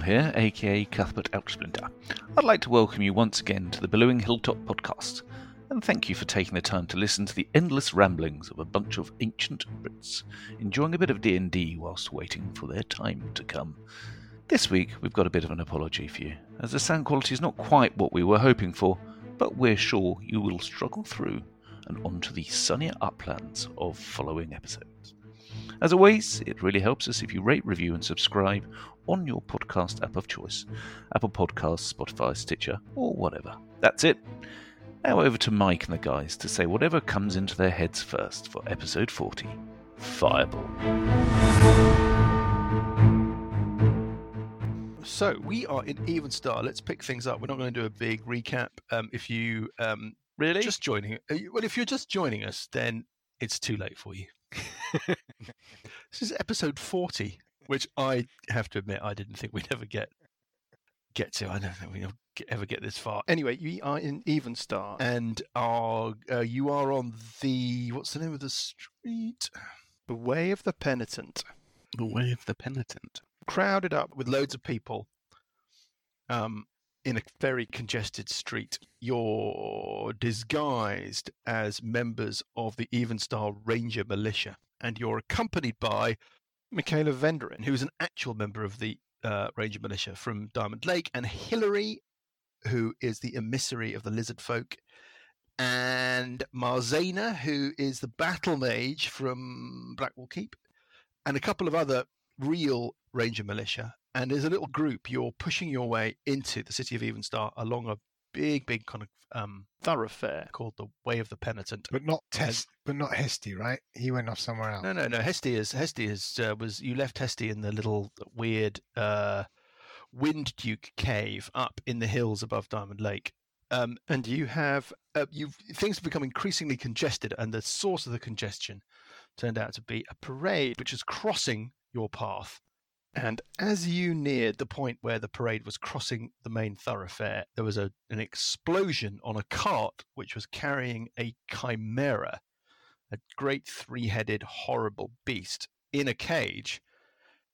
Here, aka Cuthbert Elksplinter. I'd like to welcome you once again to the Billowing Hilltop podcast, and thank you for taking the time to listen to the endless ramblings of a bunch of ancient Brits enjoying a bit of D&D whilst waiting for their time to come. This week we've got a bit of an apology for you, as the sound quality is not quite what we were hoping for, but we're sure you will struggle through and onto the sunnier uplands of following episodes. As always, it really helps us if you rate, review, and subscribe on your podcast app of choice Apple Podcasts, Spotify, Stitcher, or whatever. That's it. Now over to Mike and the guys to say whatever comes into their heads first for episode 40 Fireball. So we are in even Evenstar. Let's pick things up. We're not going to do a big recap. Um, if you um, Really? just joining, uh, well, if you're just joining us, then it's too late for you. this is episode forty, which I have to admit I didn't think we'd ever get get to. I don't think we'll ever get this far. Anyway, you are in Evenstar, and are uh, you are on the what's the name of the street? The Way of the Penitent. the way of the penitent. crowded up with loads of people um, in a very congested street. You're disguised as members of the Evenstar Ranger Militia, and you're accompanied by Michaela Venderin, who is an actual member of the uh, Ranger Militia from Diamond Lake, and Hillary, who is the emissary of the Lizard Folk. And Marzana, who is the battle mage from Blackwall Keep, and a couple of other real Ranger militia, and as a little group, you're pushing your way into the city of Evenstar along a big, big kind of um, thoroughfare called the Way of the Penitent. But not Test, but not Hesty, right? He went off somewhere else. No, no, no. Hesty is Hesty is uh, was you left Hesty in the little weird uh, Wind Duke cave up in the hills above Diamond Lake. Um, and you have uh, you things have become increasingly congested, and the source of the congestion turned out to be a parade which is crossing your path. And as you neared the point where the parade was crossing the main thoroughfare, there was a, an explosion on a cart which was carrying a chimera, a great three headed, horrible beast in a cage.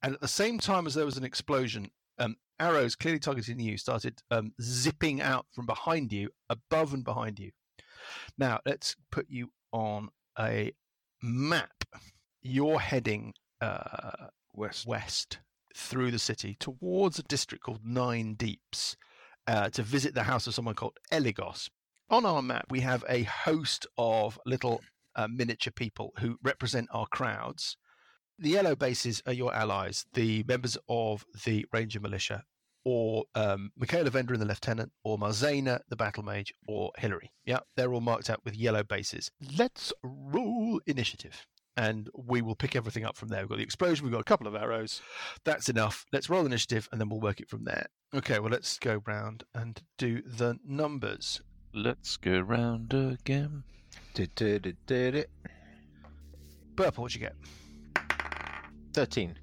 And at the same time as there was an explosion, um, arrows clearly targeting you started um, zipping out from behind you, above and behind you. Now, let's put you on a map. You're heading uh, West. west through the city towards a district called Nine Deeps uh, to visit the house of someone called Eligos. On our map, we have a host of little uh, miniature people who represent our crowds. The yellow bases are your allies, the members of the Ranger Militia, or um, Michaela Vendor the Lieutenant, or Marzana the Battle Mage, or Hillary. Yeah, they're all marked out with yellow bases. Let's roll initiative and we will pick everything up from there. We've got the explosion, we've got a couple of arrows. That's enough. Let's roll initiative and then we'll work it from there. Okay, well, let's go round and do the numbers. Let's go round again. Du-du-du-du-du. Burple, what you get? 13.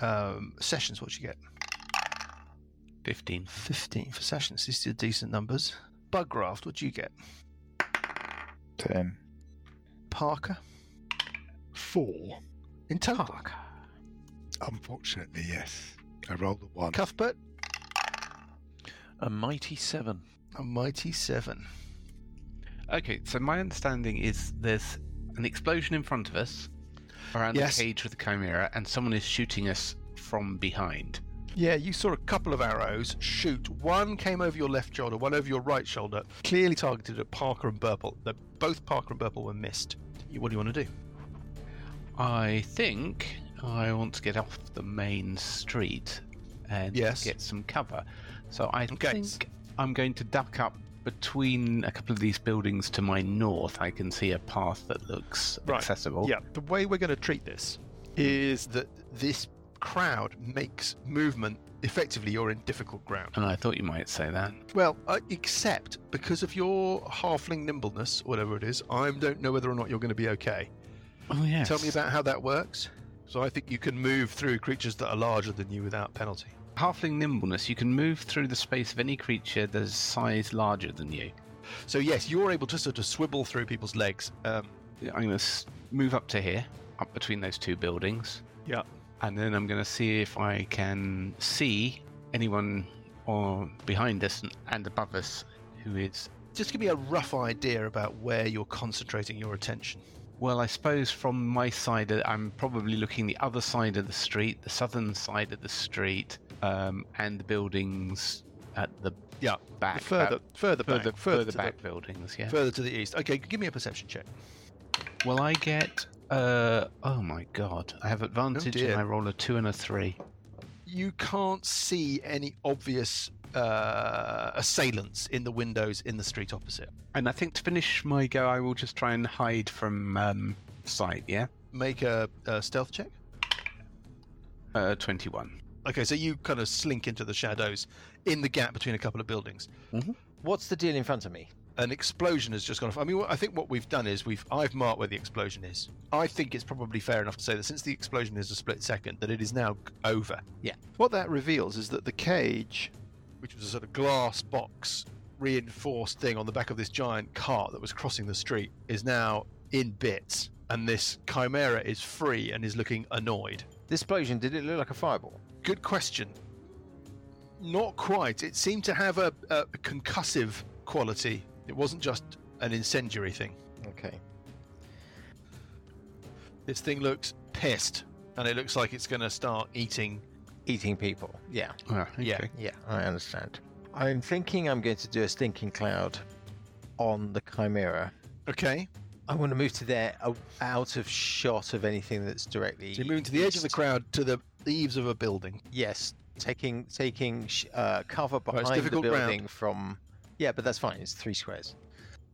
Um, sessions, what you get? 15. 15 for sessions. These are decent numbers. Buggraft, what you get? 10. Parker? 4. In total. Unfortunately, yes. I rolled a 1. Cuthbert? A mighty seven. A mighty seven. Okay, so my understanding is there's an explosion in front of us around Yes. the cage with the chimera, and someone is shooting us from behind. Yeah, you saw a couple of arrows shoot. One came over your left shoulder, one over your right shoulder, clearly targeted at Parker and Burple. Both Parker and Burple were missed. What do you want to do? I think I want to get off the main street and Yes. get some cover. So I Okay. think I'm going to duck up between a couple of these buildings to my north. I can see a path that looks Right, accessible. Yeah, the way we're going to treat this is that this crowd makes movement. Effectively, you're in difficult ground. And I thought you might say that. Well, uh, except because of your halfling nimbleness, whatever it is, I don't know whether or not you're going to be okay. Oh yes. Tell me about how that works. So I think you can move through creatures that are larger than you without penalty. halfling nimbleness. You can move through the space of any creature that is size larger than you. So yes, you're able to sort of swivel through people's legs. Um, I'm going to move up to here, up between those two buildings. Yeah. And then I'm going to see if I can see anyone or behind us and, and above us who is Just give me a rough idea about where you're concentrating your attention. Well, I suppose from my side, uh, I'm probably looking the other side of the street, the southern side of the street, um, and the buildings at the Yeah, back, further, uh, further, further, back, further to back buildings. Yeah. further to the east. Okay, give me a perception check. Well, I get. Uh, oh my god! I have advantage, dear. and I roll a two and a three. You can't see any obvious uh, assailants in the windows in the street opposite. And I think to finish my go, I will just try and hide from um, sight. Yeah. Make a, a stealth check. Uh, twenty-one. Okay, so you kind of slink into the shadows in the gap between a couple of buildings. What's the deal in front of me? An explosion has just gone off. I mean, I think what we've done is we've I've marked where the explosion is. I think it's probably fair enough to say that since the explosion is a split second, that it is now over. Yeah. What that reveals is that the cage, which was a sort of glass box reinforced thing on the back of this giant cart that was crossing the street, is now in bits, and this chimera is free and is looking annoyed. This explosion, did it look like a fireball? Good question. Not quite. It seemed to have a, a concussive quality. It wasn't just an incendiary thing. Okay. This thing looks pissed, and it looks like it's going to start eating. Eating people. Yeah. Ah, Yeah. okay. Yeah, I understand. I'm thinking I'm going to do a stinking cloud on the Chimera. Okay. I want to move to there, o- out of shot of anything that's directly. So you're moving to the edge of the crowd to the eaves of a building. Yes, taking taking sh- uh, cover behind the difficult ground. building from. Yeah, but that's fine. It's three squares.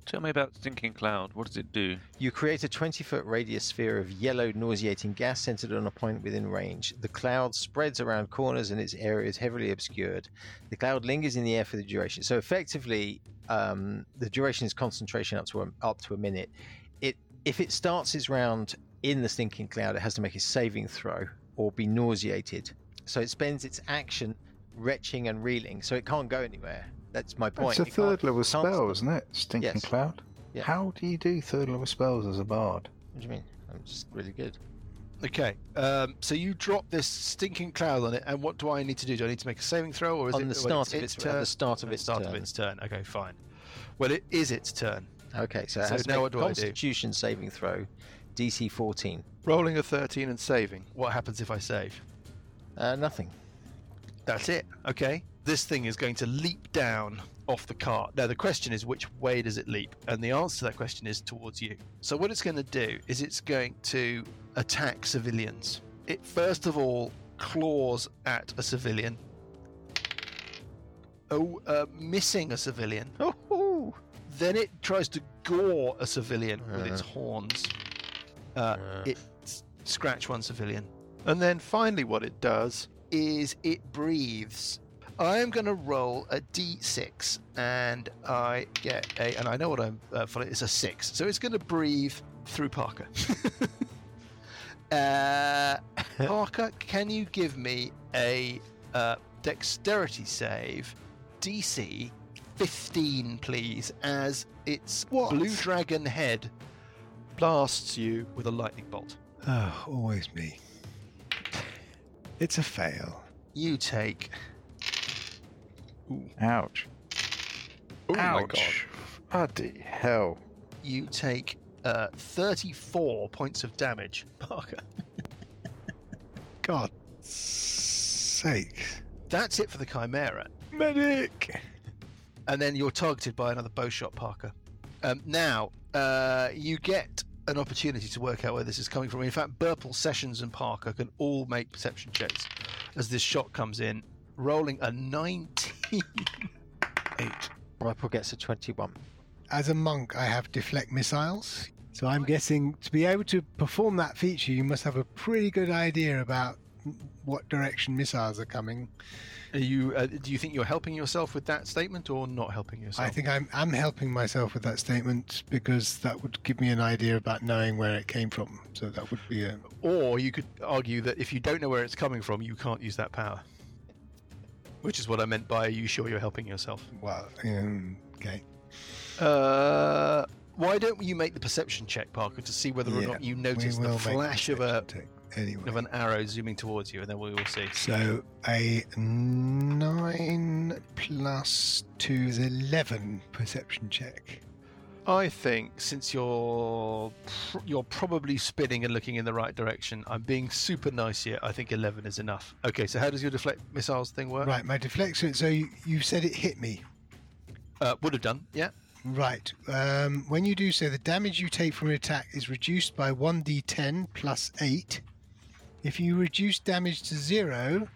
Tell me about Stinking Cloud. What does it do? You create a 20 foot radius sphere of yellow, nauseating gas centered on a point within range. The cloud spreads around corners and its area is heavily obscured. The cloud lingers in the air for the duration. So, effectively, um, the duration is concentration up to a, up to a minute. It If it starts its round in the stinking cloud, it has to make a saving throw or be nauseated. So, it spends its action retching and reeling, so it can't go anywhere. That's my point. It's a It third level spell, isn't it? Stinking Yes. Cloud. Yeah. How do you do third level spells as a bard? What do you mean? I'm just really good. Okay. Um, so you drop this stinking cloud on it, and what do I need to do? Do I need to make a saving throw, or is On it the when start of it's its, turn? at the start of its start turn. of its turn. Okay, fine. Well, it is its turn. Okay, so it So has now what do a I do? Constitution saving throw, DC 14. Rolling a 13 and saving. What happens if I save? Uh, nothing. That's it. Okay. This thing is going to leap down off the cart. Now, the question is, which way does it leap? And the answer to that question is towards you. So, what it's going to do is it's going to attack civilians. It first of all claws at a civilian. Oh, uh, missing a civilian. Oh, Then it tries to gore a civilian with its Uh. horns. Uh, Uh. it scratch one civilian, and then finally, what it does is it breathes. I am going to roll a d6, and I get a, and I know what I'm uh, for. It's a six, so it's going to breathe through Parker. uh, Parker, can you give me a uh, dexterity save, DC 15, please, as its What? blue dragon head blasts you with a lightning bolt. Oh, always me. It's a fail. You take Ouch. Oh my Ouch. Bloody hell. you take uh, 34 points of damage, Parker. God sakes. That's it for the Chimera. Medic! and then you're targeted by another bow shot, Parker. Um, now, uh, you get an opportunity to work out where this is coming from. In fact, Burple, Sessions, and Parker can all make perception checks as this shot comes in, rolling a 19. Eight. Burple gets a 21. As a monk, I have deflect missiles. So I'm guessing to be able to perform that feature, you must have a pretty good idea about what direction missiles are coming. Are you? Uh, do you think you're helping yourself with that statement, or not helping yourself? I think I'm, I'm helping myself with that statement because that would give me an idea about knowing where it came from. So that would be a. Or you could argue that if you don't know where it's coming from, you can't use that power. Which is what I meant by "Are you sure you're helping yourself?" Well, um, okay. Uh, why don't you make the perception check, Parker, to see whether or not you notice the flash of a perception anyway. of an arrow zooming towards you, and then we will see. So a nine plus two is eleven perception check. I think since you're you're probably spinning and looking in the right direction, I'm being super nice here. I think 11 is enough. Okay, so how does your deflect missiles thing work? Right, my deflection. So you, you said it hit me. Uh, would have done. Yeah. Right. Um, when you do so, the damage you take from an attack is reduced by 1d10 plus 8. If you reduce damage to zero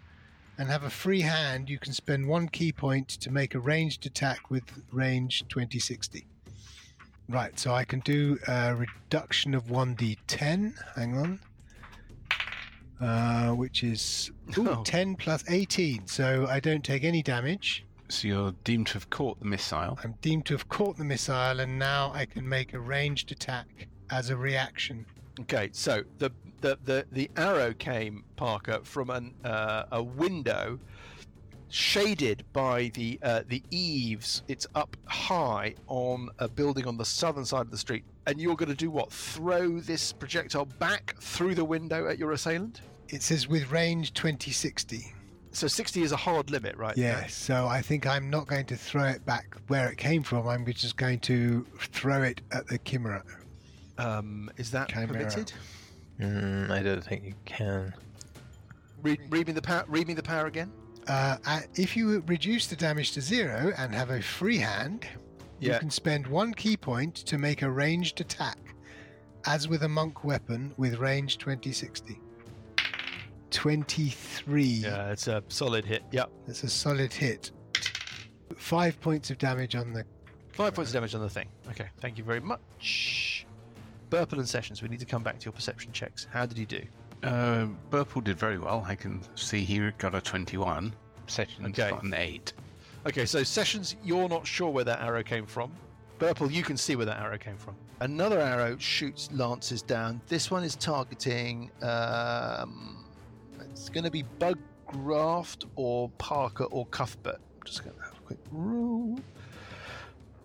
and have a free hand, you can spend one ki point to make a ranged attack with range 2060. Right, so I can do a reduction of 1d10. Hang on. Uh, which is ooh, Oh. 10 plus 18, so I don't take any damage. So you're deemed to have caught the missile. I'm deemed to have caught the missile, and now I can make a ranged attack as a reaction. Okay, so the the the, the arrow came Parker from an uh, a window shaded by the uh, the eaves. It's up high on a building on the southern side of the street, and you're going to do what? Throw this projectile back through the window at your assailant. It says with range 2060. So 60 is a hard limit, right? Yes, so I think I'm not going to throw it back where it came from. I'm just going to throw it at the Chimera. Um, is that Chimera. permitted? Mm, I don't think you can. Read, read me the power. Read me the power again. Uh, if you reduce the damage to zero and have a free hand, you can spend one ki point to make a ranged attack, as with a monk weapon with range 2060. 23. Yeah, it's a solid hit. Yep. It's a solid hit. Five points of damage on the. Five points of damage on the thing. Okay, thank you very much. Burple and Sessions, we need to come back to your perception checks. How did you do? Uh, Burple did very well. I can see he got a 21. Sessions Okay. got an 8. Okay, so Sessions, you're not sure where that arrow came from. Burple, you can see where that arrow came from. Another arrow shoots lances down. This one is targeting. Um, it's going to be Buggraft or Parker or Cuthbert. I'm just going to have a quick roll.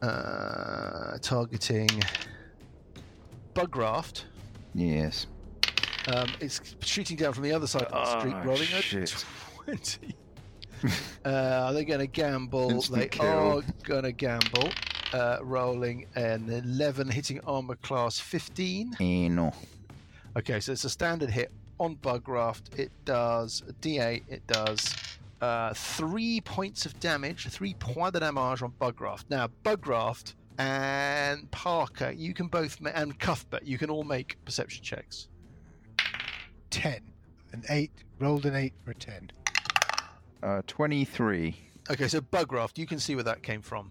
Uh, targeting Buggraft. Yes. Um, it's shooting down from the other side of the street, Ah, rolling shit. a 20. uh, are they going to gamble? Instant they kill. are going to gamble. Uh, rolling an 11, hitting armor class 15. Eh, no. Okay, so it's a standard hit on Bugraft. It does a D8. It does uh, three points of damage, three points de damage on Bugraft. Now, Bugraft and Parker, you can both, ma- and Cuthbert, you can all make perception checks. 10. An 8. Rolled an 8 for a 10. Uh, 23. Okay, so Bugraft, you can see where that came from.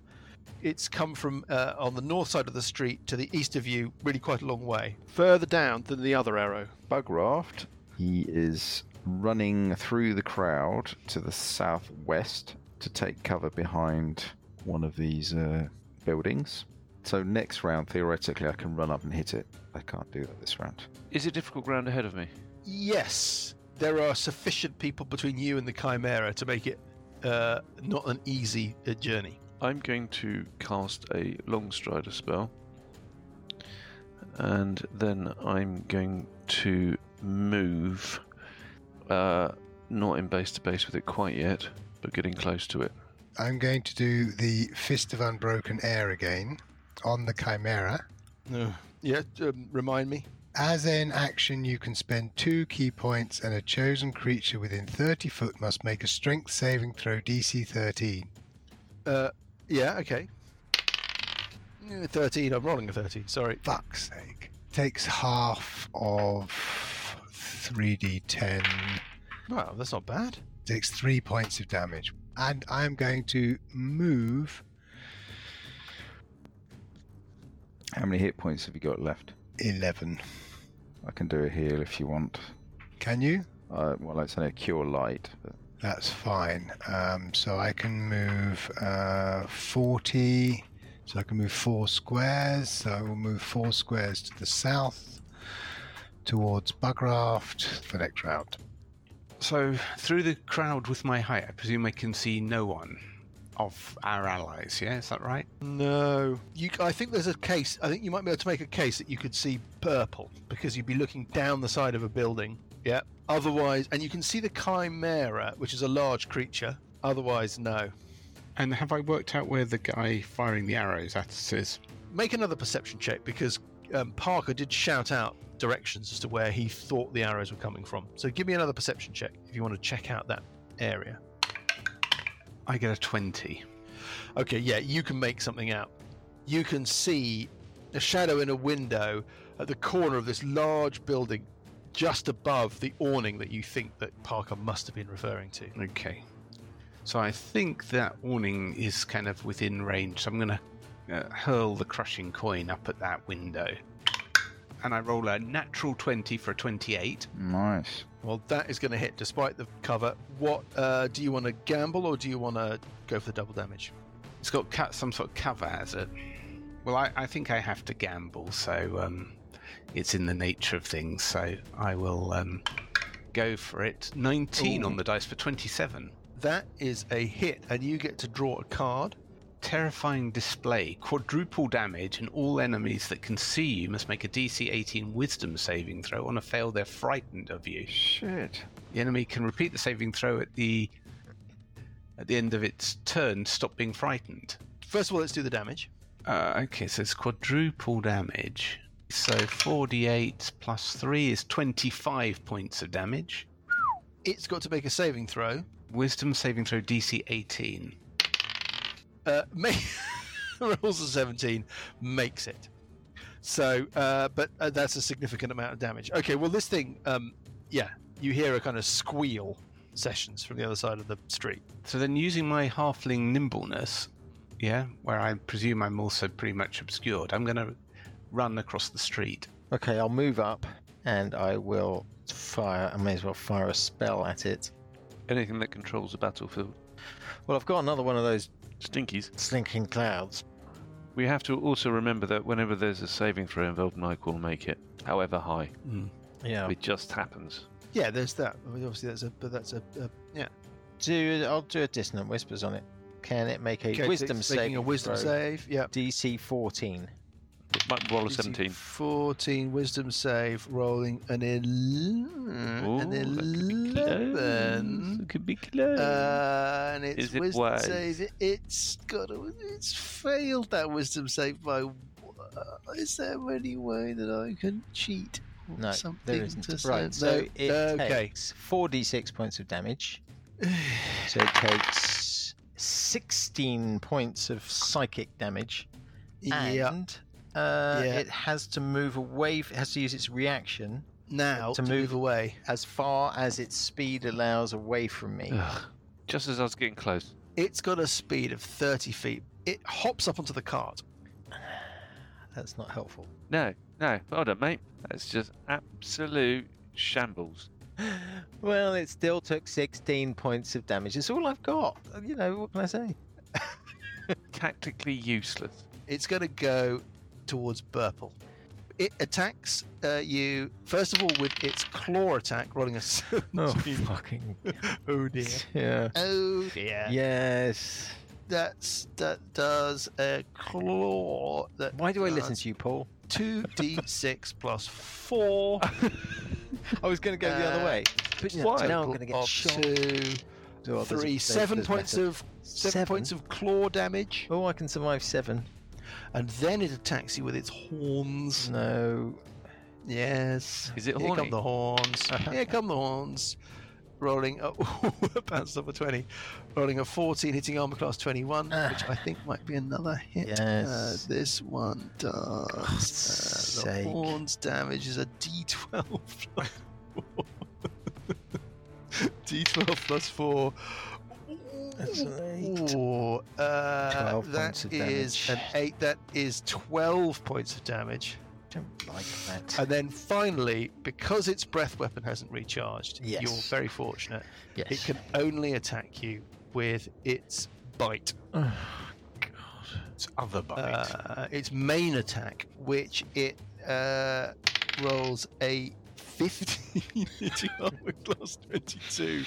It's come from uh, on the north side of the street to the east of you, really quite a long way. Further down than the other arrow. Bug raft, He is running through the crowd to the southwest to take cover behind one of these uh, buildings. So next round, theoretically, I can run up and hit it. I can't do that this round. Is it difficult ground ahead of me? Yes, there are sufficient people between you and the Chimera to make it uh, not an easy uh, journey. I'm going to cast a long strider spell. And then I'm going to move, uh, not in base to base with it quite yet, but getting close to it. I'm going to do the Fist of Unbroken Air again on the Chimera. Uh, yeah, um, remind me. As an action, you can spend two ki points, and a chosen creature within 30 foot must make a strength saving throw DC 13. Uh, yeah, okay. Uh, 13, I'm rolling a 13, sorry. Fuck's sake. Takes half of 3d10. Wow, that's not bad. Takes three points of damage. And I'm going to move How many hit points have you got left? 11. I can do a heal if you want. Can you? Uh, well, it's only a cure light. But That's fine. Um, so I can move uh, 40. So I can move four squares. So I will move four squares to the south towards Bugraft for next round. So through the crowd with my height, I presume I can see no one of our allies. Yeah, is that right? No, you. I think there's a case. I think you might be able to make a case that you could see Burple because you'd be looking down the side of a building Yeah. Otherwise, and you can see the chimera, which is a large creature. Otherwise, no. And have I worked out where the guy firing the arrows at us is? Make another perception check because um, Parker did shout out directions as to where he thought the arrows were coming from. So give me another perception check if you want to check out that area. I get a 20. Okay, yeah, you can make something out. You can see a shadow in a window at the corner of this large building just above the awning that you think that Parker must have been referring to. Okay. So I think that awning is kind of within range. So I'm going to uh, hurl the crushing coin up at that window. And I roll a natural 20 for a 28. Nice. Well, that is going to hit despite the cover. What uh, do you want to gamble or do you want to go for the double damage? It's got some sort of cover, has it? Well, I, I think I have to gamble, so um, it's in the nature of things. So I will um, go for it. 19 Ooh. on the dice for 27. That is a hit, and you get to draw a card. Terrifying display. Quadruple damage, and all enemies that can see you must make a DC 18 wisdom saving throw. On a fail, they're frightened of you. Shit. The enemy can repeat the saving throw at the at the end of its turn. to Stop being frightened. First of all, let's do the damage. Uh, okay, so it's quadruple damage. So 4d8 plus 3 is 25 points of damage. It's got to make a saving throw. Wisdom saving throw DC 18. Uh, may- rolls a 17, makes it. So, uh, but uh, that's a significant amount of damage. Okay, well, this thing, um, yeah, you hear a kind of squeal sessions from the other side of the street. So then using my halfling nimbleness, yeah, where I presume I'm also pretty much obscured, I'm going to run across the street. Okay, I'll move up and I will fire. I may as well fire a spell at it. Anything that controls the battlefield. Well, I've got another one of those Stinkies. slinking clouds. We have to also remember that whenever there's a saving throw involved, Mike will make it, however high. Yeah. It just happens. Yeah, there's that. I mean, obviously, that's a, but that's a, a yeah. Do I'll do a dissonant whispers on it. Can it make a Okay, wisdom it's save? a wisdom save. Yeah. DC 14. It might roll a 17. 14 wisdom save, rolling an, el- Ooh, an that could 11. It could be close. Uh, and its Is it wisdom wise? save. it- It's got. A, it's failed that wisdom save by. uh, Is there any way that I can cheat? No, something there isn't. to Right, so no, it okay. takes 4d6 points of damage. So it takes 16 points of psychic damage. yeah. And uh, Yeah. it has to move away, it has to use its reaction Now to to, move- move away. as far as its speed allows away from me. Ugh. Just as I was getting close. It's got a speed of 30 feet. It hops up onto the cart. That's not helpful. No, no, hold on, mate. That's just absolute shambles. Well, it still took 16 points of damage. It's all I've got. You know, what can I say? Tactically useless. It's going to go towards Burple. It attacks uh, you, first of all, with its claw attack, rolling a 17. fucking. oh dear. Yeah. Oh dear. Yes. That's, that does a claw. That Why do I listen to you, Paul? 2d6 plus 4. I was going to go the other Uh, way. But no, Why? now I'm going to get shot. two, Oh, three, seven points better. of seven, Seven? points of claw damage, Oh, I can survive seven. And then it attacks you with its horns. No. Yes. Is it horny? Here come the horns. Here come the horns. Rolling, a bounced off a 20. Rolling a 14, hitting armor class 21, Ah. which I think might be another hit. Yes. Uh, this one does. Uh, the horns damage is a d12 plus 4. d12 plus 4. That's an eight. Ooh, uh, 12 that points of is damage. an 8. That is 12 points of damage. Don't like that. And then finally, because its breath weapon hasn't recharged, Yes. you're very fortunate. yes. It can only attack you with its bite, God, It's other bite. uh, its main attack, which it uh, rolls a 15 hitting armor class 22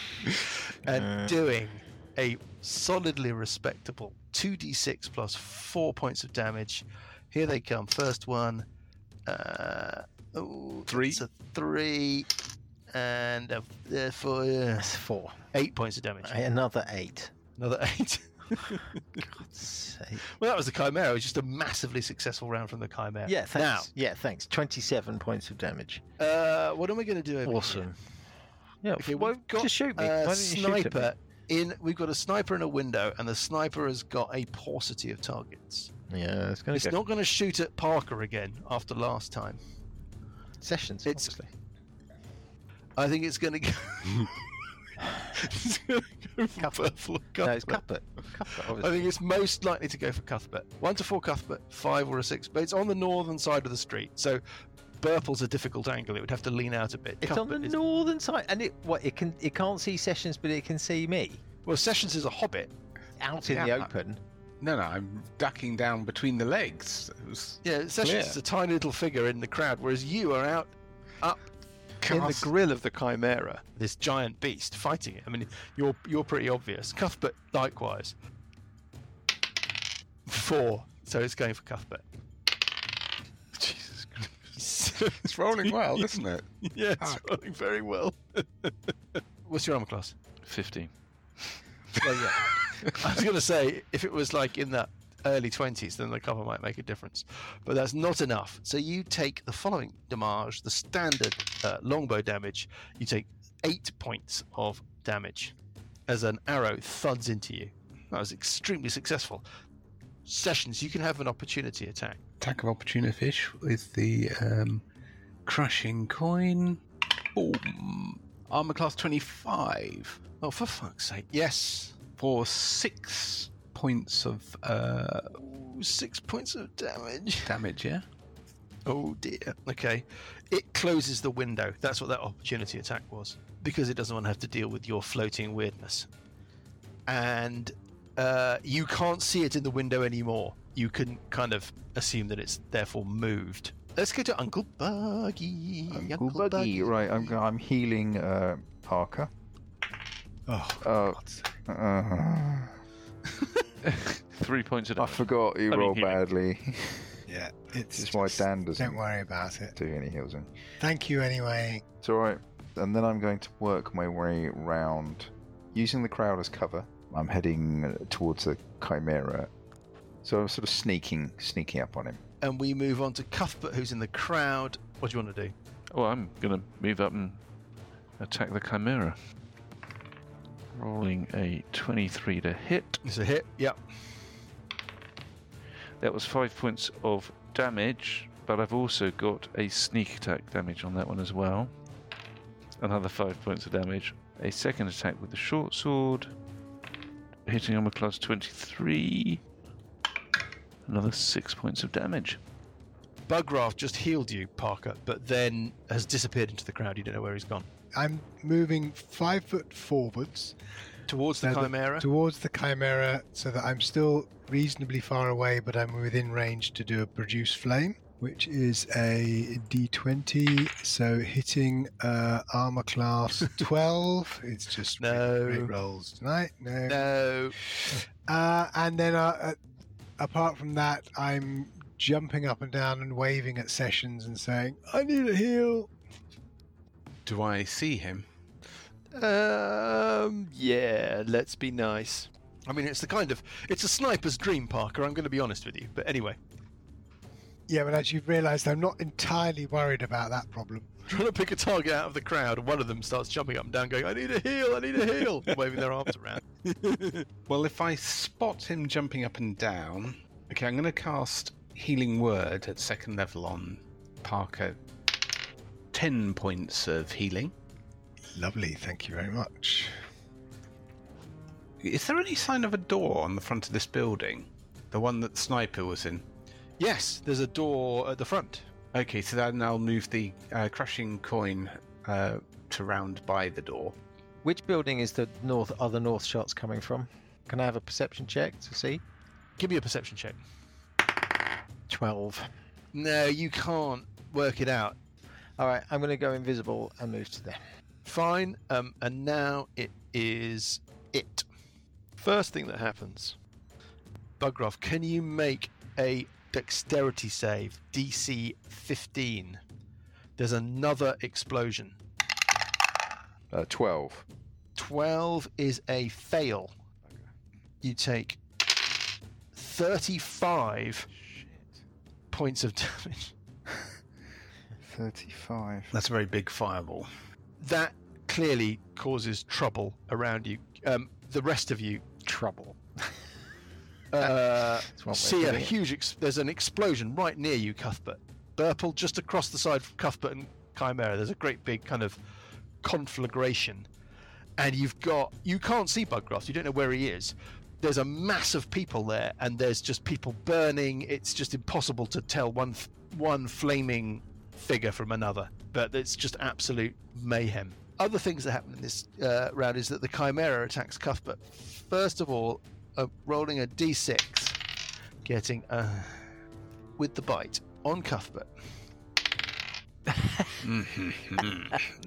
and Uh. doing a solidly respectable 2d6 plus 4 points of damage. Here they come. First one. Uh, oh, Three. It's a 3. and uh, uh, for uh, four. eight points of damage. Another eight. Another eight. God's Sake. well, that was the Chimera. It was just a massively successful round from the Chimera. Yeah, thanks. Yeah, thanks. Twenty-seven points of damage. Uh, what am I going to do? Over Awesome. here? Yeah, Okay, well, we've got just shoot me. a you shoot sniper in. We've got a sniper in a window, and the sniper has got a paucity of targets. Yeah, it's going It's not going to shoot at Parker again after last time. sessions. it's- obviously. I think it's going to go. it's going to go for Burple or No, it's Cuthbert. Cuthbert. Cuthbert, I think it's most likely to go for Cuthbert. One to four Cuthbert, five or a six, but it's on the northern side of the street, so Burple's a difficult angle. It would have to lean out a bit. It's on the Cuthbert is- northern side, and it what it can it can't see sessions, but it can see me Well, Sessions is a hobbit. out in the Yeah. open. No, no, I'm ducking down between the legs. Yeah, Sessions Clear. is a tiny little figure in the crowd, whereas you are out up in the grill of the Chimera, this giant beast fighting it. I mean, you're you're pretty obvious. Cuthbert likewise. Four, so it's going for Cuthbert. Jesus Christ. It's rolling well, isn't it? yeah, it's Fuck. rolling very well. What's your armor class? 15. Well, yeah. I was going to say, if it was like in that early 20s, then the cover might make a difference. But that's not enough. So you take the following damage, the standard uh, longbow damage. You take eight points of damage as an arrow thuds into you. That was extremely successful. Sessions, you can have an opportunity attack. Attack of opportunity fish with the um, crushing coin. Boom. Armor class 25 Oh, for fuck's sake. Yes. for six points of uh, six points of damage. damage, yeah? Oh dear. Okay. It closes the window. That's what that opportunity attack was. Because it doesn't want to have to deal with your floating weirdness. And uh, you can't see it in the window anymore. You can kind of assume that it's therefore moved. Let's go to Uncle Buggy. Uncle Buggy. Right, I'm, I'm healing uh, Parker. Oh, Uh, God's sake. uh, Three points of I forgot you I mean, rolled healing. badly. yeah, it's This is why just- Dan doesn't Don't worry about it. do any heals. in. Thank you anyway. It's alright. And then I'm going to work my way round using the crowd as cover. I'm heading uh, towards the Chimera. So I'm sort of sneaking, sneaking up on him. And we move on to Cuthbert, who's in the crowd. What do you want to do? Oh, I'm going to move up and attack the Chimera. Rolling a 23 to hit. It's a hit. Yep. That was five points of damage, but I've also got a sneak attack damage on that one as well. Another five points of damage. A second attack with the short sword, hitting armor class 23. Another six points of damage. Bugraft just healed you, Parker, but then has disappeared into the crowd. You don't know where he's gone. I'm moving five foot forwards Towards the So the- Chimera. towards the Chimera so that I'm still reasonably far away, but I'm within range to do a produce flame, which is a d20. So hitting uh, armor class 12. It's just No. great rolls tonight. No. No. Uh, and then uh, uh, apart from that, I'm jumping up and down and waving at sessions and saying, I need a heal. Do I see him? Um. Yeah. Let's be nice. I mean, it's the kind of it's a sniper's dream, Parker. I'm going to be honest with you, but anyway, Yeah, but as you've realised, I'm not entirely worried about that problem. Trying to pick a target out of the crowd, and one of them starts jumping up and down, going, "I need a heal! I need a heal!" waving their arms around. Well, if I spot him jumping up and down, okay, I'm going to cast Healing Word at second level on Parker. Ten points of healing. Lovely, thank you very much. Is there any sign of a door on the front of this building? The one that Sniper was in? yes, there's a door at the front. Okay, so then I'll move the uh, crushing coin uh, to round by the door. Which building is the north? Are the north shots coming from? Can I have a perception check to see? Give me a perception check. Twelve. No, you can't work it out. All right, I'm going to go invisible and move to there. Fine. Um, and now it is it. First thing that happens, Bugraft, can you make a dexterity save, DC 15? There's another explosion. Uh, 12. 12 is a fail. You take 35 points of damage. 35. That's a very big fireball. That clearly causes trouble around you. Um, the rest of you Trouble. Uh, That's one way of see a huge. Ex- there's an explosion right near you, Cuthbert. Burple, just across the side from Cuthbert and Chimera. There's a great big kind of conflagration, and you've got you can't see Bugraft. You don't know where he is. There's a mass of people there, and there's just people burning. It's just impossible to tell one one flaming figure from another. But it's just absolute mayhem. Other things that happen in this uh, round is that the Chimera attacks Cuthbert. First of all, uh, rolling a d6, getting a with the bite on Cuthbert.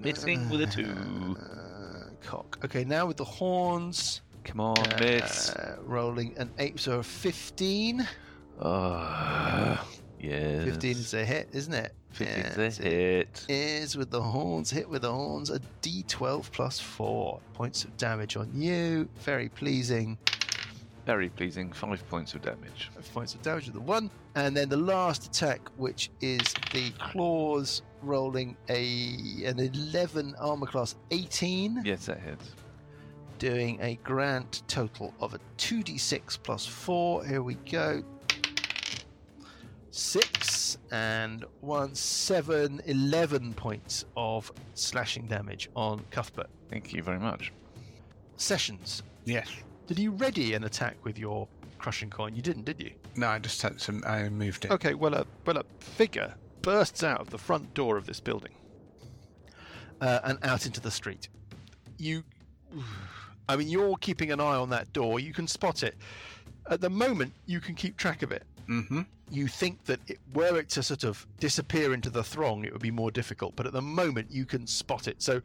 Missing with a two. Uh, cock. Okay, now with the horns. Come on, miss. Uh, rolling an 8, so a 15. Oh, yes. 15 is a hit, isn't it? 15's Yes, a hit. Is with the horns, hit with the horns, a d12 plus 4 points of damage on you. Very pleasing. Very pleasing. Five points of damage. Five points of damage with the one. And then the last attack, which is the claws, rolling a an 11 armor class 18. Yes, that hits. doing a grand total of a 2d6 plus 4. Here we go. 6 and 1, 7, 11 points of slashing damage on Cuthbert. Thank you very much. Sessions, Yes. Did you ready an attack with your crushing coin? You didn't, did you? No, I just had some. I moved it. Okay, well, a, well, a figure bursts out of the front door of this building uh, and out into the street. You, I mean, you're keeping an eye on that door. You can spot it. At the moment, you can keep track of it. Mm-hmm. You think that it, were it to sort of disappear into the throng, it would be more difficult. But at the moment, you can spot it. So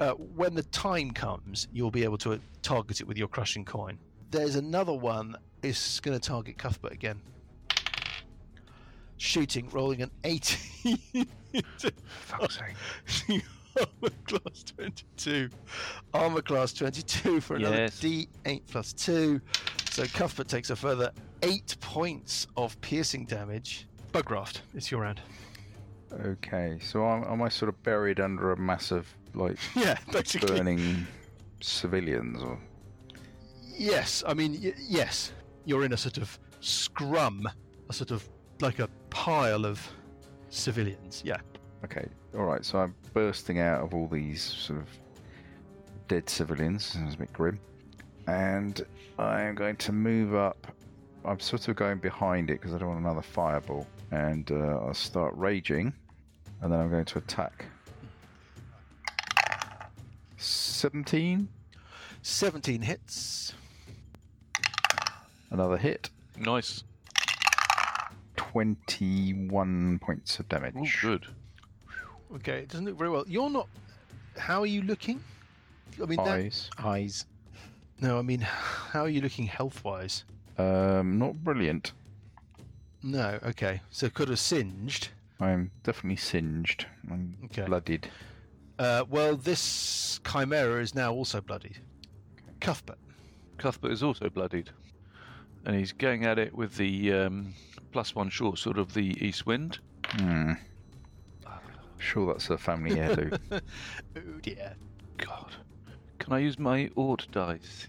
uh, when the time comes, you'll be able to uh, target it with your crushing coin. There's another one. It's going to target Cuthbert again. Shooting, rolling an 18. Fuck's sake. Armor class 22. Armor class 22 for another Yes. D8 plus 2. So Cuthbert takes a further 8 points of piercing damage. Bugraft, it's your round. Okay, so am, am I sort of buried under a massive, like, Yeah, basically. burning civilians? Or Yes, I mean, y- yes. You're in a sort of scrum, a sort of like a pile of civilians. Yeah. Okay, alright, so I'm bursting out of all these sort of dead civilians. It's a bit grim. And I am going to move up. I'm sort of going behind it because I don't want another fireball. And uh, I'll start raging. And then I'm going to attack. 17. 17 hits. Another hit. Nice. 21 points of damage. Ooh, good. Okay, it doesn't look very well. You're not. How are you looking? I mean, that, Eyes. Eyes. no, I mean, how are you looking health wise? Um, not brilliant. No, okay. So could have singed. I'm definitely singed. I'm Okay. blooded. Uh, well, this chimera is now also bloodied. Cuthbert. Cuthbert is also bloodied. And he's going at it with the um, plus one short sword of the east wind. Hmm. Sure, that's a family heirloom. oh dear. God. Can I use my Ord dice?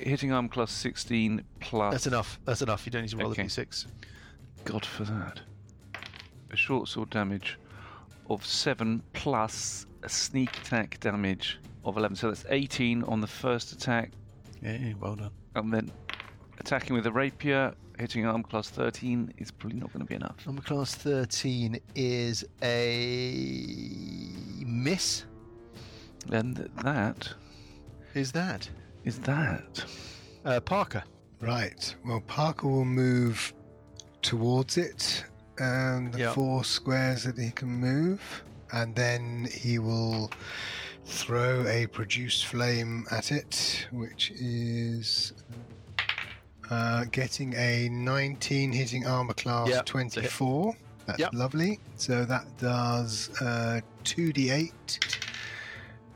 Hitting arm class 16 plus. That's enough. That's enough. You don't need to roll Okay. a d6. God for that. A short sword damage of 7 plus a sneak attack damage of 11. So that's 18 on the first attack. Yeah, well done. And then attacking with a rapier, hitting arm class 13 is probably not going to be enough. Number class 13 is a miss. And that Is that? Is that. Uh, Parker. Right. Well, Parker will move towards it, and the Yeah. four squares that he can move, and then he will throw a produce flame at it, which is uh, getting a 19 hitting armor class Yeah, 24. That's Yep. lovely. So that does uh, 2d8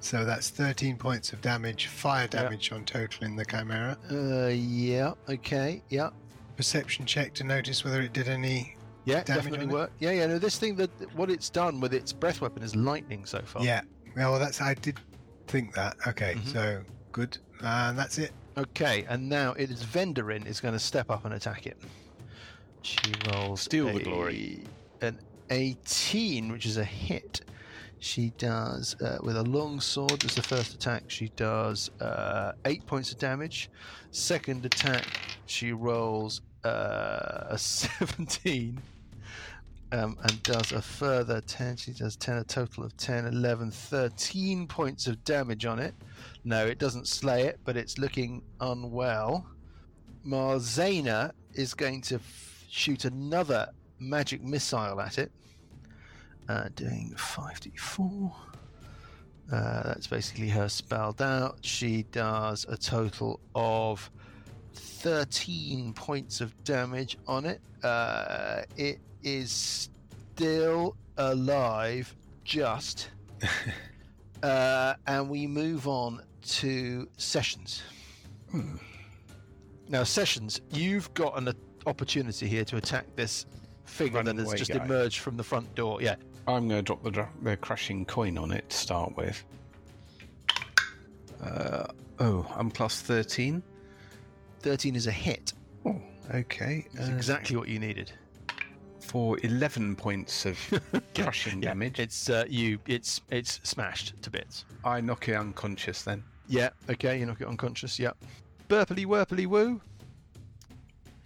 So that's 13 points of damage, fire damage on total in the Chimera. Uh, yeah. Okay. Yeah. Perception check to notice whether it did any. Yeah. Damage definitely on work. Yeah. Yeah. No, this thing that what it's done with its breath weapon is lightning so far. Yeah. Well, that's I did think that. Okay, Mhm. so good. And that's it. Okay. And now it is Vendorin is going to step up and attack it. She rolls Steal the glory. An 18, which is a hit. She does uh, with a long sword. As the first attack, she does uh, eight points of damage. Second attack, she rolls uh, a 17 um, and does a further 10. She does 10, a total of 10, 11, 13 points of damage on it. No, it doesn't slay it, but it's looking unwell. Marzana is going to f- shoot another magic missile at it, uh, doing 5d4. Uh, that's basically her spelled out. She does a total of 13 points of damage on it. Uh, it is still alive, just. uh, and we move on to Sessions. Now, Sessions, you've got an opportunity here to attack this figure Running that has just guy. emerged from the front door. Yeah, I'm going to drop the, dra- the crushing coin on it to start with. Uh, oh, I'm plus 13. 13 is a hit. Oh, okay. It's uh, exactly what you needed. for 11 points of crushing Yeah, damage. It's uh, you. It's it's smashed to bits. I knock it unconscious then. Yeah. Okay. You knock it unconscious. Yeah. Burpily wurpily woo.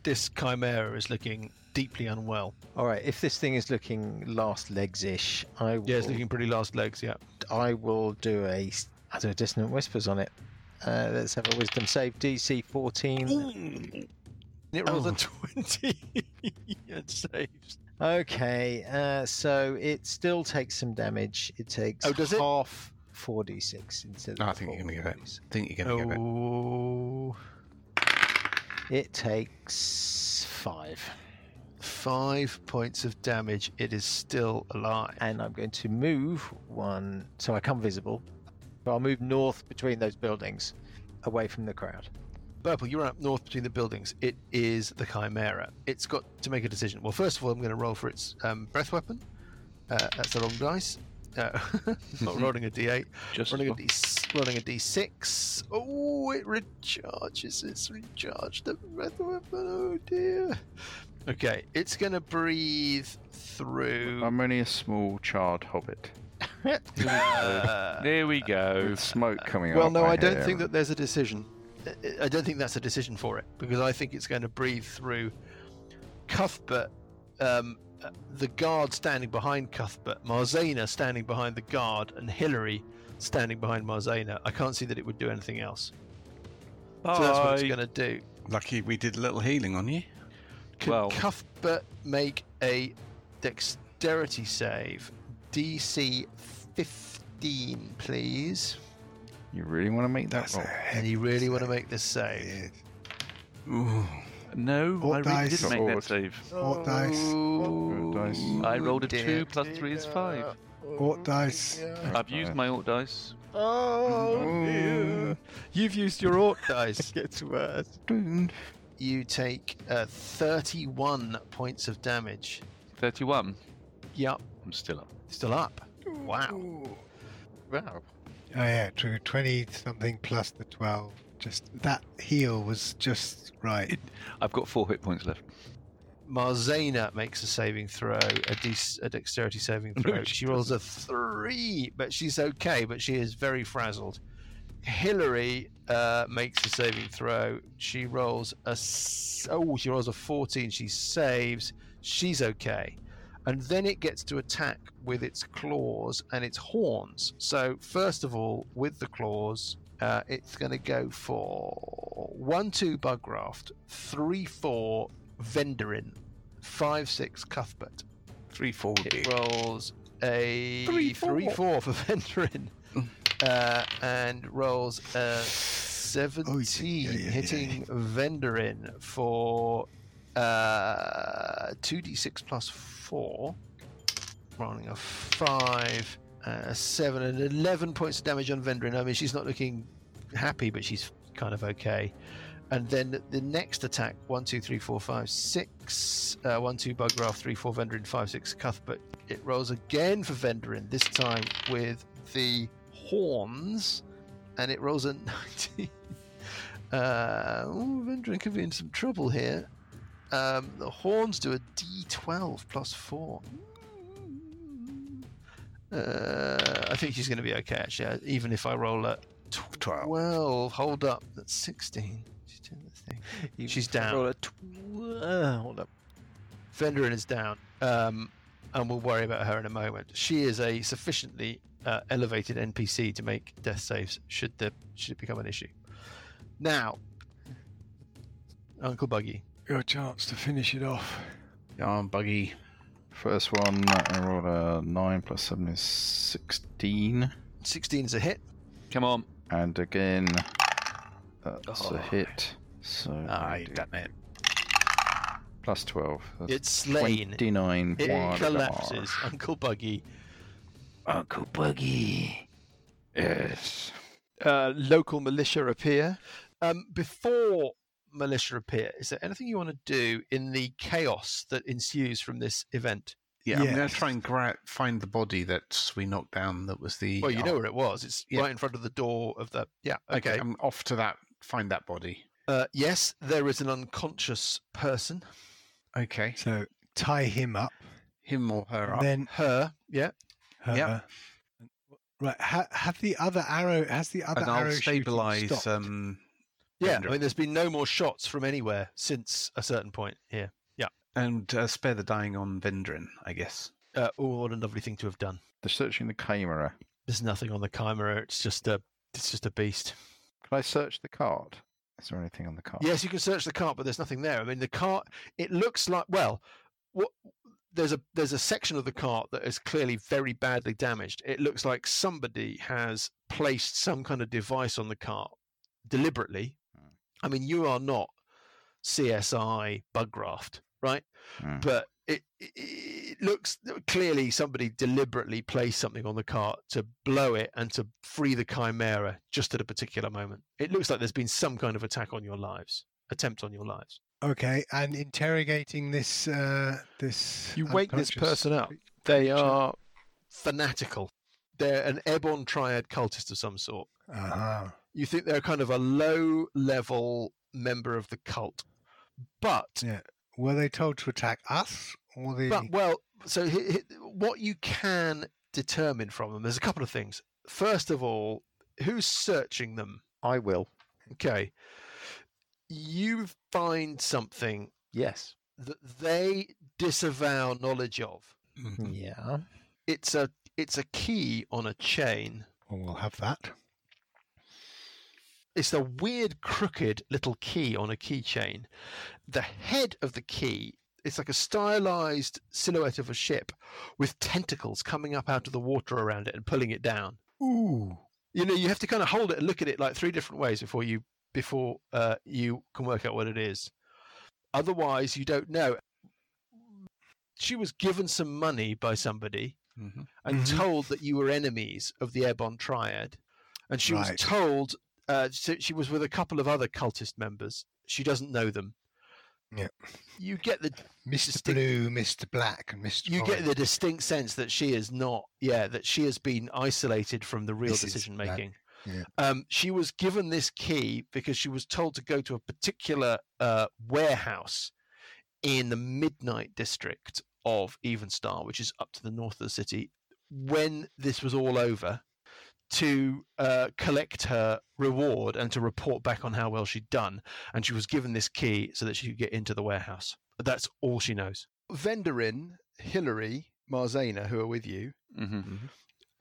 This chimera is looking deeply unwell. All right, if this thing is looking last legs ish, I will, Yeah, it's looking pretty last legs. Yeah. I will do a I do a dissonant whispers on it. Uh, let's have a wisdom save DC 14. It rolls Oh. a twenty. it saves. Okay, uh, so it still takes some damage. It takes Oh, does it? half 4d6 instead No, of I think you're going to get it. I think you're going to get it. Oh, It takes five. Five points of damage. It is still alive. And I'm going to move one, so I come visible. But I'll move north between those buildings, away from the crowd. Burple, you're up north between the buildings. It is the Chimera. It's got to make a decision. Well, first of all, I'm going to roll for its um, breath weapon. Uh, that's the wrong dice. Uh, not rolling a d8. Just Rolling a d rolling a d6. Oh, it recharges. It's recharged the breath weapon. Oh dear. Okay, it's going to breathe through. I'm only a small charred hobbit. uh, there we go. With smoke coming Well, out no, my I don't hair. think that there's a decision. I- I don't think that's a decision for it because I think it's going to breathe through Cuthbert, um, the guard standing behind Cuthbert, Marzana standing behind the guard, and Hillary standing behind Marzana. I can't see that it would do anything else. So that's what it's going to do. Lucky we did a little healing on you. Can Well- Cuthbert make a dexterity save? DC 15, please. You really want to make that That's roll? And you of a really want to make this save. Ooh. No, What I really dice? didn't make that save. What dice? Dice. I rolled a dear. two plus three is five. What dice? I've used my alt dice. Oh, dear. You've used your Ort dice. it Gets worse. You take uh, 31 points of damage. Thirty-one. Yep, I'm still up. still up. Wow. Wow. Oh yeah, true. Twenty something plus the twelve. Just that heal was just right. I've got four hit points left. Marzana makes a saving throw, a, de- a dexterity saving throw. she she rolls a three, but she's okay, but she is very frazzled. Hillary uh, makes a saving throw. She rolls a s- oh, she rolls a fourteen. She saves. She's okay, and then it gets to attack with its claws and its horns. So first of all, with the claws, uh, it's going to go for one two Bugraft, three four Vendorin, five six Cuthbert. Three four It rolls a Three, three four. four for Vendorin, uh, and rolls a seventeen, yeah, yeah, hitting Vendorin for uh, two d six plus four, rolling a five uh, seven and eleven points of damage on Vendrin. I mean, she's not looking happy, but she's kind of okay. And then the next attack one, two, three, four, five, six. Uh, one, two, Bugraft, three, four, Vendrin, five, six, Cuthbert. It rolls again for Vendrin, this time with the horns, and it rolls a 19. Uh, oh, Vendrin could be in some trouble here. Um, the horns do a d12 plus 4. Uh, I think she's going to be okay, actually, uh, even if I roll a 12. Hold up, that's 16. She's doing this thing. You She's down. roll a tw- uh, hold up. Venderin is down, um, and we'll worry about her in a moment. She is a sufficiently uh, elevated NPC to make death saves should the should it become an issue. Now, Uncle Buggy, Your chance to finish it off. Oh, buggy. First one, I rolled a 9 plus 7 is 16. 16 is a hit. Come on. And again, that's Oh. a hit. So Ah, I you do done it. plus 12. That's It's slain. 29 It collapses. damage. Uncle Buggy. Uncle Buggy. Yes. Uh, local militia appear. Um, before militia appear, is there anything you want to do in the chaos that ensues from this event? Yeah, I'm going to try and gra- find the body that we knocked down. That was the. Well, you know where it was. It's Yeah. right in front of the door of the. Yeah. Okay, Okay. I'm off to that. Find that body. Uh, yes, there is an unconscious person. Okay, So tie him up. him or her up. Then Her. Yeah. Her. Yep. Right. Ha- have the other arrow? Has the other and arrow I'll stabilize. Um, Yeah. Vendor. I mean, there's been no more shots from anywhere since a certain point here. Yeah. And uh, spare the dying on Vendrin, I guess. Uh, oh, what a lovely thing to have done. They're searching the chimera. There's nothing on the chimera. It's just a. It's just a beast. Can I search the cart? Is there anything on the cart? Yes, you can search the cart, but there's nothing there. I mean, the cart. It looks like well, what there's a there's a section of the cart that is clearly very badly damaged. It looks like somebody has placed some kind of device on the cart deliberately. I mean, you are not CSI Bugraft, right? Mm. But it, it, it looks clearly somebody deliberately placed something on the cart to blow it and to free the chimera just at a particular moment. It looks like there's been some kind of attack on your lives, attempt on your lives. Okay, and interrogating this this. uh, this. You wake this person up. They are fanatical. They're an Ebon Triad cultist of some sort. Uh-huh. You think they're kind of a low level member of the cult. But Yeah. Were they told to attack us or the? But well, so hi- hi- what you can determine from them, there's a couple of things. First of all, who's searching them? I will. Okay, you find something Yes. that they disavow knowledge of. Mm-hmm. Yeah. It's a it's a key on a chain. Well, we'll have that. It's a weird, crooked little key on a keychain. The head of the key it's like a stylized silhouette of a ship with tentacles coming up out of the water around it and pulling it down. Ooh. you know you have to kind of hold it and look at it like three different ways before you before uh, you can work out what it is otherwise you don't know she was given some money by somebody Mhm. and Mhm. told that you were enemies of the Ebon Triad and she Right. was told uh, so she was with a couple of other cultist members she doesn't know them Yeah. you get the Mr. Distinct- Blue, Mr. Black, and Mr. you get the distinct sense that she is not yeah that she has been isolated from the real decision that- making yeah. um, she was given this key because she was told to go to a particular uh, warehouse in the midnight district of Evenstar, which is up to the north of the city, when this was all over, to uh, collect her reward and to report back on how well she'd done. And she was given this key so that she could get into the warehouse. That's all she knows. Venderin, Hillary, Marzana, who are with you, Mm-hmm.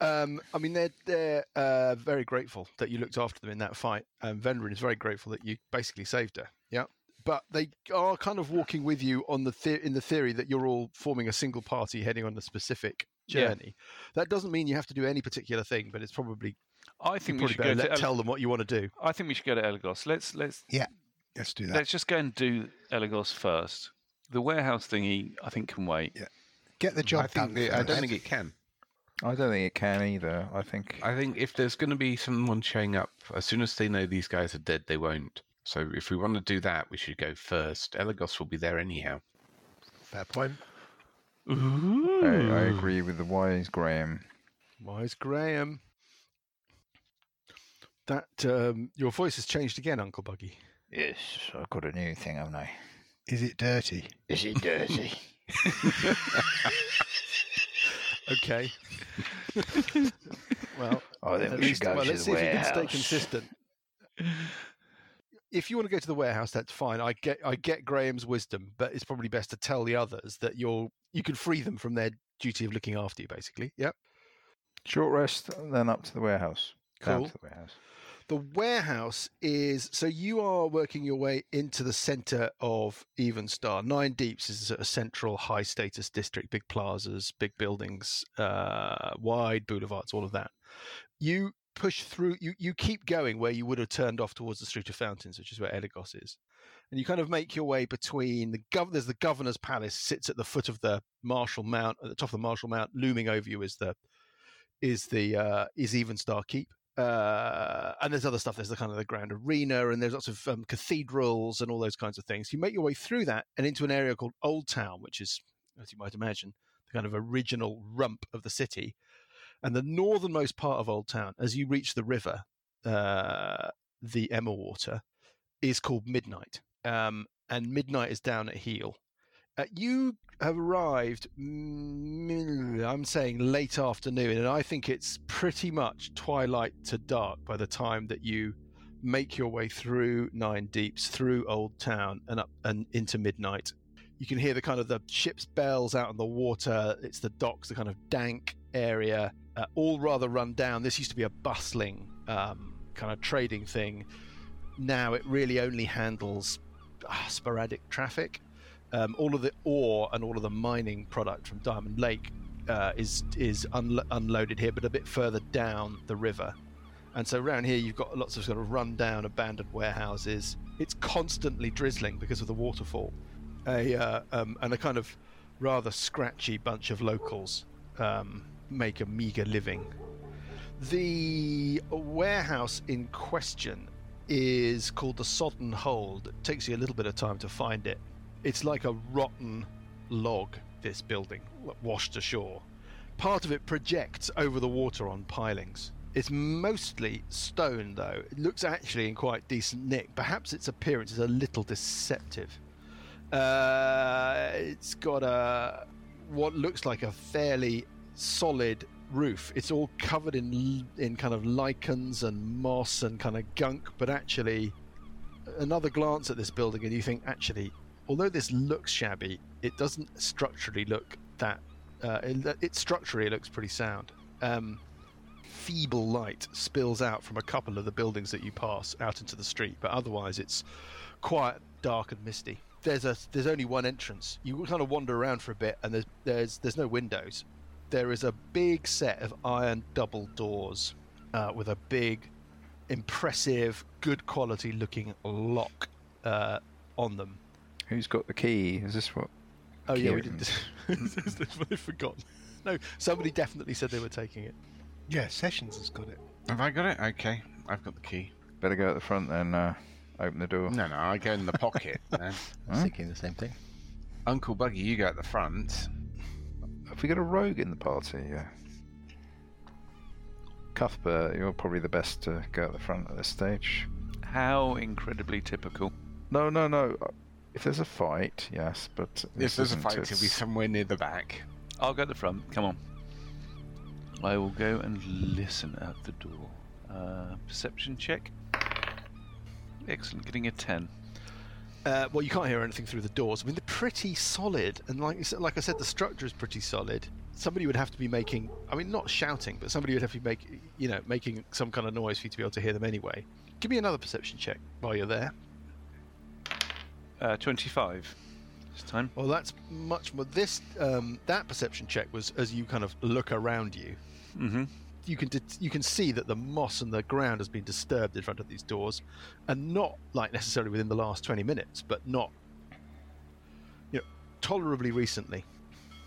Um, I mean, they're they're uh, very grateful that you looked after them in that fight. Um, Venderin is very grateful that you basically saved her. Yeah, but they are kind of walking with you on the the- in the theory that you're all forming a single party heading on a specific Yeah. journey. That doesn't mean you have to do any particular thing, but it's probably I you think we probably should go better to let, El- tell them what you want to do. I think we should go to Eligos. Let's let's Yeah, Let's do that. let's just go and do Eligos first. The warehouse thingy, I think, can wait. Get the job I think done. the, I don't think it can. I don't think it can either. I think I think if there's going to be someone showing up, as soon as they know these guys are dead, they won't. So if we want to do that, we should go first. Eligos will be there anyhow. Fair point. I, I agree with the wise Graham. Wise Graham. That um, your voice has changed again, Uncle Buggy. Yes, I've got a new thing, haven't I? Is it dirty? Is it dirty? Okay. well, oh, then at we least, should go well, to let's the see if you can stay consistent. If you want to go to the warehouse, that's fine. I get I get Graham's wisdom, but it's probably best to tell the others that you're you can free them from their duty of looking after you. Basically, yep. Short rest, then up to the warehouse. Down Cool. to the warehouse. The warehouse is so you are working your way into the center of Evenstar. Nine Deeps is a central high status district, big plazas, big buildings, uh, wide boulevards, all of that. You push through, you, you keep going where you would have turned off towards the Street of Fountains, which is where Eligos is. And you kind of make your way between the gov- there's the governor's palace sits at the foot of the Marshall Mount, at the top of the Marshall Mount, looming over you is the is the uh, is Evenstar Keep uh, and there's other stuff. There's the kind of the grand arena, and there's lots of um, cathedrals and all those kinds of things. You make your way through that and into an area called Old Town, which is, as you might imagine, the kind of original rump of the city. And the northernmost part of Old Town, as you reach the river, uh, the Emma Water, is called Midnight. Um, and Midnight is down at heel. Uh, you have arrived, mm, I'm saying late afternoon, and I think it's pretty much twilight to dark by the time that you make your way through Nine Deeps, through Old Town, and up and into midnight. You can hear the kind of the ship's bells out on the water. It's the docks, the kind of dank area, uh, all rather run down. This used to be a bustling um, kind of trading thing. Now it really only handles ah, sporadic traffic. Um, all of the ore and all of the mining product from Diamond Lake uh, is is unlo- unloaded here, but a bit further down the river. And so around here, you've got lots of sort of run-down, abandoned warehouses. It's constantly drizzling because of the waterfall, a uh, um, and a kind of rather scratchy bunch of locals um, make a meager living. The warehouse in question is called the Sodden Hold. It takes you a little bit of time to find it. It's like a rotten log, this building, washed ashore. Part of it projects over the water on pilings. It's mostly stone, though. It looks actually in quite decent nick. Perhaps its appearance is a little deceptive. Uh, it's got a what looks like a fairly solid roof. It's all covered in in kind of lichens and moss and kind of gunk, but actually, another glance at this building and you think, actually, although this looks shabby, it doesn't structurally look that. Uh, it, it structurally looks pretty sound. Um, feeble light spills out from a couple of the buildings that you pass out into the street, but otherwise it's quiet, dark, and misty. There's a there's only one entrance. You kind of wander around for a bit, and there's there's there's no windows. There is a big set of iron double doors uh, with a big, impressive, good quality looking lock uh, on them. Who's got the key? Is this what? Oh yeah, we Kieran. did. They've forgotten. No, somebody definitely said they were taking it. Yeah, Sessions has got it. Have I got it? Okay, I've got the key. Better go at the front then. Uh, open the door. No, no, I go in the pocket. then. I was Huh? thinking the same thing. Uncle Buggy, you go at the front. Have we got a rogue in the party? Yeah. Cuthbert, you're probably the best to go at the front at this stage. How incredibly typical. No, no, no. If there's a fight, yes, but If there's a isn't- fight, it'll be somewhere near the back. I'll go at the front. Come on. I will go and listen at the door. Uh, perception check. Excellent, getting a 10. Uh, well, you can't hear anything through the doors. I mean, they're pretty solid, and like said, like I said, the structure is pretty solid. Somebody would have to be making, I mean, not shouting, but somebody would have to be making, you know, making some kind of noise for you to be able to hear them anyway. Give me another perception check while you're there. Uh, 25 this time. Well, that's much more. This um, that perception check was as you kind of look around you. Mm-hmm. You can det- you can see that the moss and the ground has been disturbed in front of these doors, and not like necessarily within the last twenty minutes, but not, you know, tolerably recently.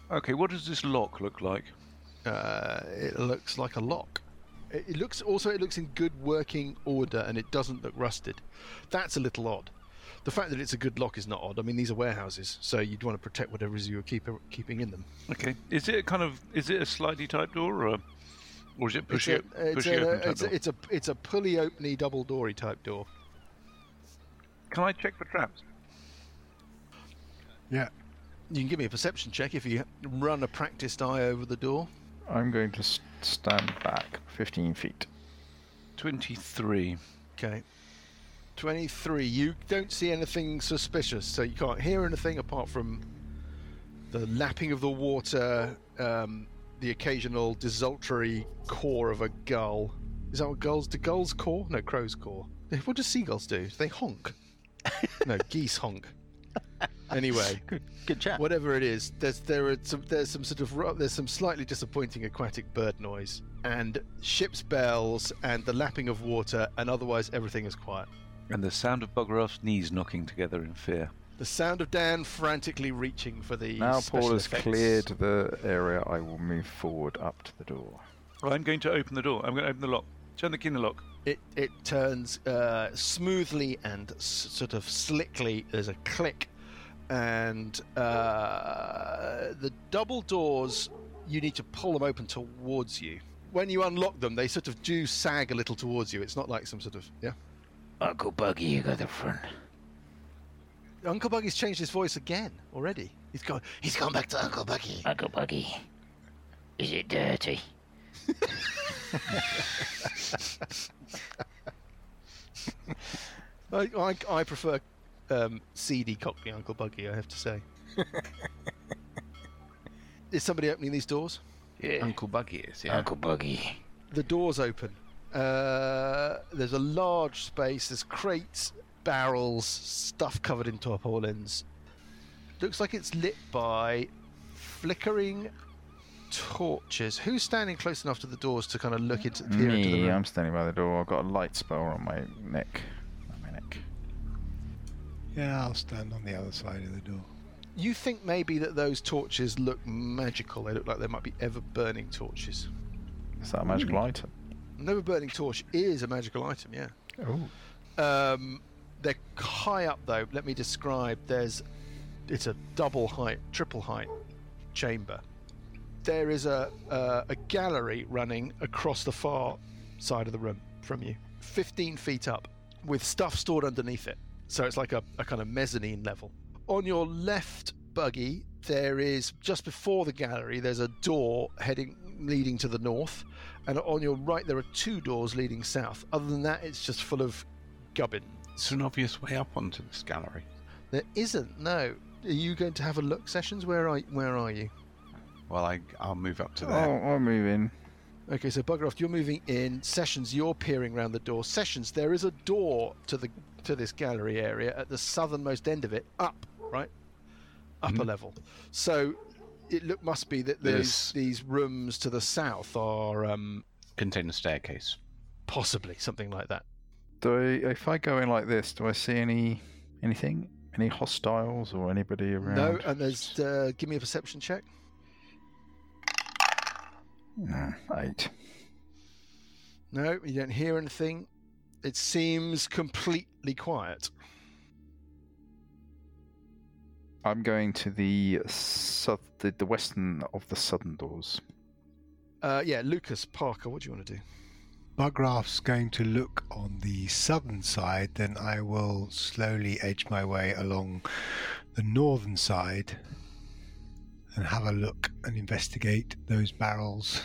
Okay, what does this lock look like? Uh, it looks like a lock. It, it looks also it looks in good working order and it doesn't look rusted. That's a little odd. The fact that it's a good lock is not odd. I mean, these are warehouses, so you'd want to protect whatever is you're keep, keeping in them. Okay. Is it kind of is it a slidey type door or, or is it It's pushy, a, it's, pushy a, open type it's, door? a, it's a it's a pulley openy double doory type door. Can I check for traps? Yeah. You can give me a perception check if you run a practiced eye over the door. I'm going to stand back 15 feet. Twenty three. Okay. 23. You don't see anything suspicious, so you can't hear anything apart from the lapping of the water, um, the occasional desultory caw of a gull. Is that what gulls do? Gulls caw? No, crows caw. What do seagulls do? They honk. no, geese honk. Anyway, Good chat. whatever it is, there's there are some there's some sort of there's some slightly disappointing aquatic bird noise and ship's bells and the lapping of water, and otherwise everything is quiet. And the sound of Buggeroff's knees knocking together in fear. The sound of Dan frantically reaching for the Now Paul has effects. cleared the area, I will move forward up to the door. I'm going to open the door. I'm going to open the lock. Turn the key in the lock. It it turns uh, smoothly and s- sort of slickly. There's a click, and uh, the double doors. You need to pull them open towards you. When you unlock them, they sort of do sag a little towards you. It's not like some sort of yeah. Uncle Buggy, you got the front. Uncle Buggy's changed his voice again already. He's gone. He's gone back to Uncle Buggy. Uncle Buggy, is it dirty? I, I, I prefer um, seedy Cockney Uncle Buggy. I have to say. Is somebody opening these doors? Yeah. Uncle Buggy is, yeah. Uncle Buggy. The doors open. Uh, there's a large space. There's crates, barrels, stuff covered in tarpaulins. Looks like it's lit by flickering torches. Who's standing close enough to the doors to kind of look into peer into the Me, room? I'm standing by the door. I've got a light spell on my neck. On my neck. Yeah, I'll stand on the other side of the door. You think maybe that those torches look magical? They look like they might be ever burning torches. Is that a magical item? An ever burning torch is a magical item, yeah. Oh. Um, they're high up though. Let me describe. There's, it's a double height, triple height chamber. There is a a, a gallery running across the far side of the room from you, 15 feet up, with stuff stored underneath it. So it's like a, a kind of mezzanine level. On your left buggy, there is just before the gallery. There's a door heading leading to the north, and on your right there are two doors leading south. Other than that, it's just full of gubbin. It's an obvious way up onto this gallery. There isn't. No. Are you going to have a look, Sessions? Where are where are you? Well, I, I'll move up to Oh, there. I'll move in. Okay, so Buggeroff, you're moving in. Sessions, you're peering around the door. Sessions, there is a door to the to this gallery area at the southernmost end of it, up, right, upper Mhm. level. So it look must be that these There's- these rooms to the south are um, Contain a staircase. possibly something like that. Do I, if I go in like this, do I see any anything? Any hostiles or anybody around? No, and there's uh, give me a perception check. Mm, eight. No, you don't hear anything. It seems completely quiet. I'm going to the south, the, the western of the southern doors. Uh, yeah, Lucas Parker, what do you want to do? Bugraft's going to look on the southern side, then I will slowly edge my way along the northern side and have a look and investigate those barrels.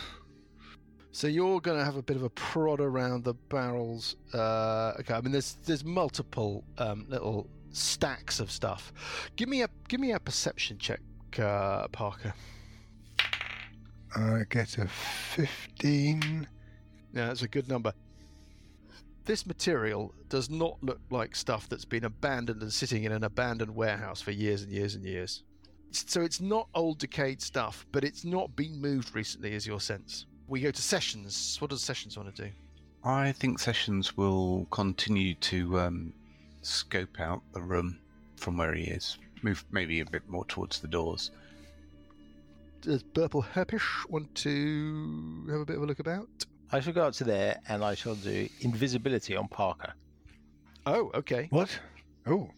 So you're going to have a bit of a prod around the barrels. Uh, okay, I mean there's there's multiple um, little stacks of stuff. Give me a give me a perception check, uh, Parker. I get a 15. Yeah, that's a good number. This material does not look like stuff that's been abandoned and sitting in an abandoned warehouse for years and years and years. So it's not old decayed stuff, but it's not been moved recently, is your sense. We go to Sessions. What does Sessions want to do? I think Sessions will continue to um, scope out the room from where he is. Move maybe a bit more towards the doors. does Burple Herpish want to have a bit of a look about? I shall go up to there and I shall do invisibility on Parker. Oh, okay. What? Oh,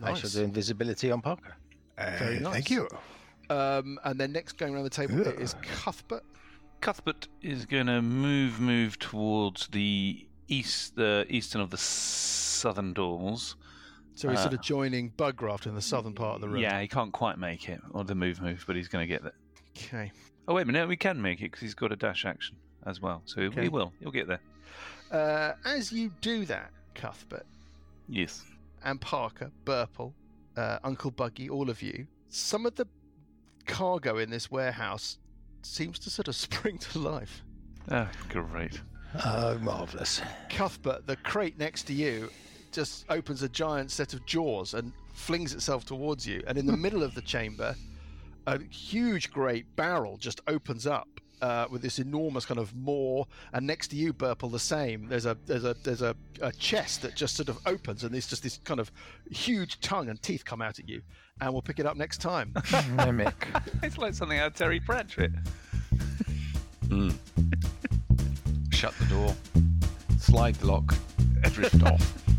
Nice. I shall do invisibility on Parker. uh, Very nice. Thank you. Um, and then next going around the table it is Ugh. Cuthbert. Cuthbert is going to move move towards the east, the eastern of the southern doors. So he's sort Uh, of joining Bugraft in the southern part of the room. Yeah, he can't quite make it, or the move move, but he's going to get there. Okay. Oh wait a minute, we can make it because he's got a dash action as well, so Okay. he will. He'll get there. Uh, as you do that, Cuthbert Yes. and Parker, Burple, uh, Uncle Buggy, all of you, some of the cargo in this warehouse seems to sort of spring to life. Ah, great. Oh, marvellous. Cuthbert, the crate next to you, just opens a giant set of jaws and flings itself towards you. And in the middle of the chamber, a huge great barrel just opens up uh, with this enormous kind of maw. And next to you, Burple, the same. There's a there's a there's a, a chest that just sort of opens, and there's just this kind of huge tongue and teeth come out at you. And we'll pick it up next time. Mimic. It's like something out of Terry Pratchett. Shut the door. Slide the lock. Drift off.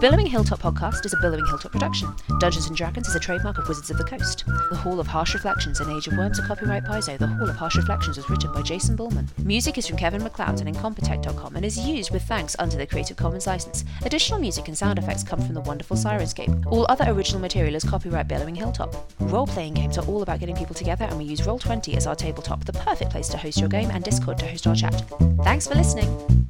Billowing Hilltop podcast is a Billowing Hilltop production. Dungeons and Dragons is a trademark of Wizards of the Coast. The Hall of Harsh Reflections and Age of Worms are copyright Paizo. The Hall of Harsh Reflections was written by Jason Bulmahn. Music is from Kevin MacLeod and Incompetech.com and is used with thanks under the Creative Commons license. Additional music and sound effects come from the wonderful Syrinscape. All other original material is copyright Billowing Hilltop. Role playing games are all about getting people together, and we use Roll20 as our tabletop, the perfect place to host your game, and Discord to host our chat. Thanks for listening.